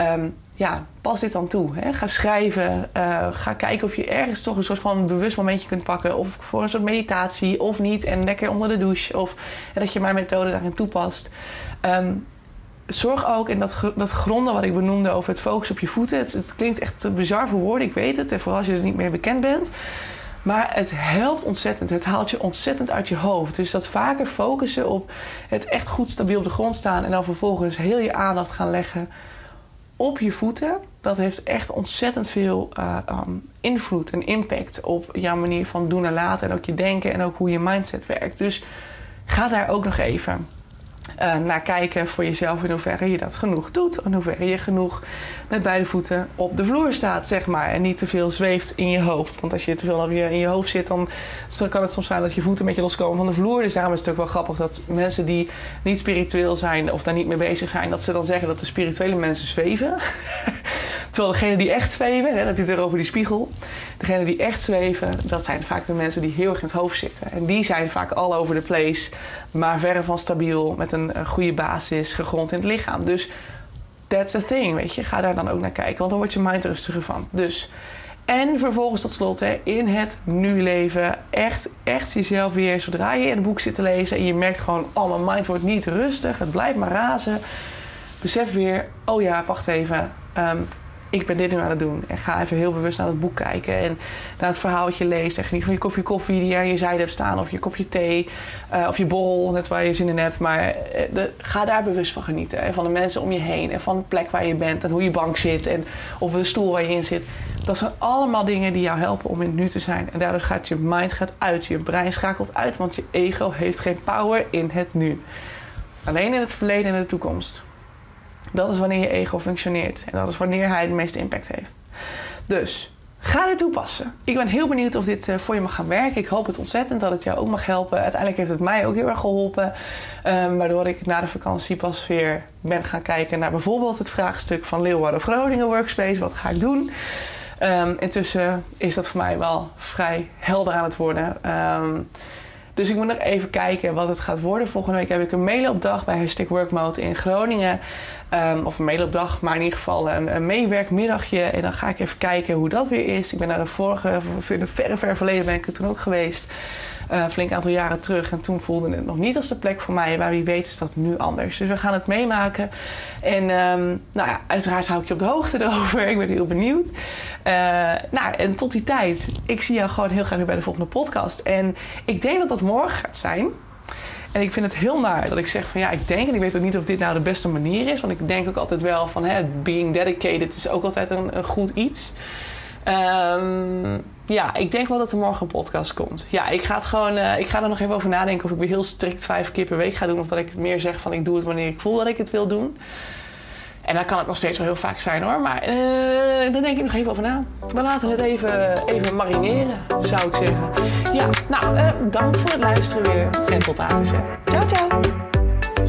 A: Um, ja, pas dit dan toe. Hè? Ga schrijven. Uh, ga kijken of je ergens toch een soort van bewust momentje kunt pakken. Of voor een soort meditatie of niet. En lekker onder de douche. Of dat je mijn methode daarin toepast. Um, zorg ook in dat, dat gronden wat ik benoemde over het focus op je voeten. Het, het klinkt echt bizar voor woorden, ik weet het. En vooral als je er niet meer bekend bent. Maar het helpt ontzettend. Het haalt je ontzettend uit je hoofd. Dus dat vaker focussen op het echt goed stabiel op de grond staan. En dan vervolgens heel je aandacht gaan leggen op je voeten, dat heeft echt ontzettend veel uh, um, invloed en impact op jouw manier van doen en laten. En ook je denken en ook hoe je mindset werkt. Dus ga daar ook nog even uh, naar kijken voor jezelf in hoeverre je dat genoeg doet. In hoeverre je genoeg met beide voeten op de vloer staat, zeg maar. En niet te veel zweeft in je hoofd. Want als je te veel je, in je hoofd zit, dan kan het soms zijn dat je voeten een beetje loskomen van de vloer. Dus daarom is het ook wel grappig dat mensen die niet spiritueel zijn of daar niet mee bezig zijn, dat ze dan zeggen dat de spirituele mensen zweven. Terwijl degene die echt zweven, hè, dan heb je het weer over die spiegel. Degene die echt zweven, dat zijn vaak de mensen die heel erg in het hoofd zitten. En die zijn vaak all over the place, maar verre van stabiel, met een, een goede basis, gegrond in het lichaam. Dus that's the thing, weet je. Ga daar dan ook naar kijken, want dan wordt je mind rustiger van. Dus... En vervolgens tot slot hè, in het nu leven. Echt, echt jezelf weer. Zodra je in een boek zit te lezen en je merkt gewoon... oh, mijn mind wordt niet rustig. Het blijft maar razen. Besef weer, oh ja, wacht even. Um, ik ben dit nu aan het doen. En ga even heel bewust naar het boek kijken. En naar het verhaal wat je leest. En geniet van je kopje koffie die je aan je zijde hebt staan. Of je kopje thee. Uh, of je borrel, net waar je zin in hebt. Maar de, ga daar bewust van genieten. En van de mensen om je heen. En van de plek waar je bent. En hoe je bank zit. En of de stoel waar je in zit. Dat zijn allemaal dingen die jou helpen om in het nu te zijn. En daardoor gaat je mind gaat uit. Je brein schakelt uit. Want je ego heeft geen power in het nu. Alleen in het verleden en de toekomst. Dat is wanneer je ego functioneert. En dat is wanneer hij de meeste impact heeft. Dus ga dit toepassen. Ik ben heel benieuwd of dit eh, voor je mag gaan werken. Ik hoop het ontzettend dat het jou ook mag helpen. Uiteindelijk heeft het mij ook heel erg geholpen. Um, waardoor ik na de vakantie pas weer ben gaan kijken naar bijvoorbeeld het vraagstuk van Leeuwarden Groningen Workspace. Wat ga ik doen? Um, intussen is dat voor mij wel vrij helder aan het worden. Um, dus ik moet nog even kijken wat het gaat worden. Volgende week heb ik een mailopdag bij Hashtag Workmode in Groningen. Um, of een mailopdag, maar in ieder geval een, een, meewerkmiddagje. En dan ga ik even kijken hoe dat weer is. Ik ben naar de vorige, verre, ver verleden ben ik er toen ook geweest. Uh, flink aantal jaren terug. En toen voelde het nog niet als de plek voor mij. Maar wie weet is dat nu anders. Dus we gaan het meemaken. En um, nou ja, uiteraard hou ik je op de hoogte erover. Ik ben heel benieuwd. Uh, nou, en tot die tijd. Ik zie jou gewoon heel graag weer bij de volgende podcast. En ik denk dat dat morgen gaat zijn. En ik vind het heel naar dat ik zeg van ja, ik denk en ik weet ook niet of dit nou de beste manier is. Want ik denk ook altijd wel van hè, being dedicated is ook altijd een, een goed iets. Um, ja, ik denk wel dat er morgen een podcast komt. Ja, ik ga, het gewoon, uh, ik ga er nog even over nadenken of ik weer heel strikt vijf keer per week ga doen. Of dat ik meer zeg van ik doe het wanneer ik voel dat ik het wil doen. En dan kan het nog steeds wel heel vaak zijn hoor. Maar uh, daar denk ik nog even over na. We laten het even, even marineren, zou ik zeggen. Ja, nou, uh, dank voor het luisteren weer. En tot later. Ciao, ciao.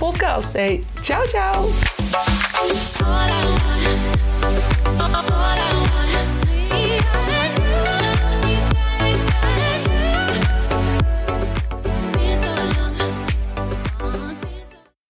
A: podcast. Say ciao, ciao.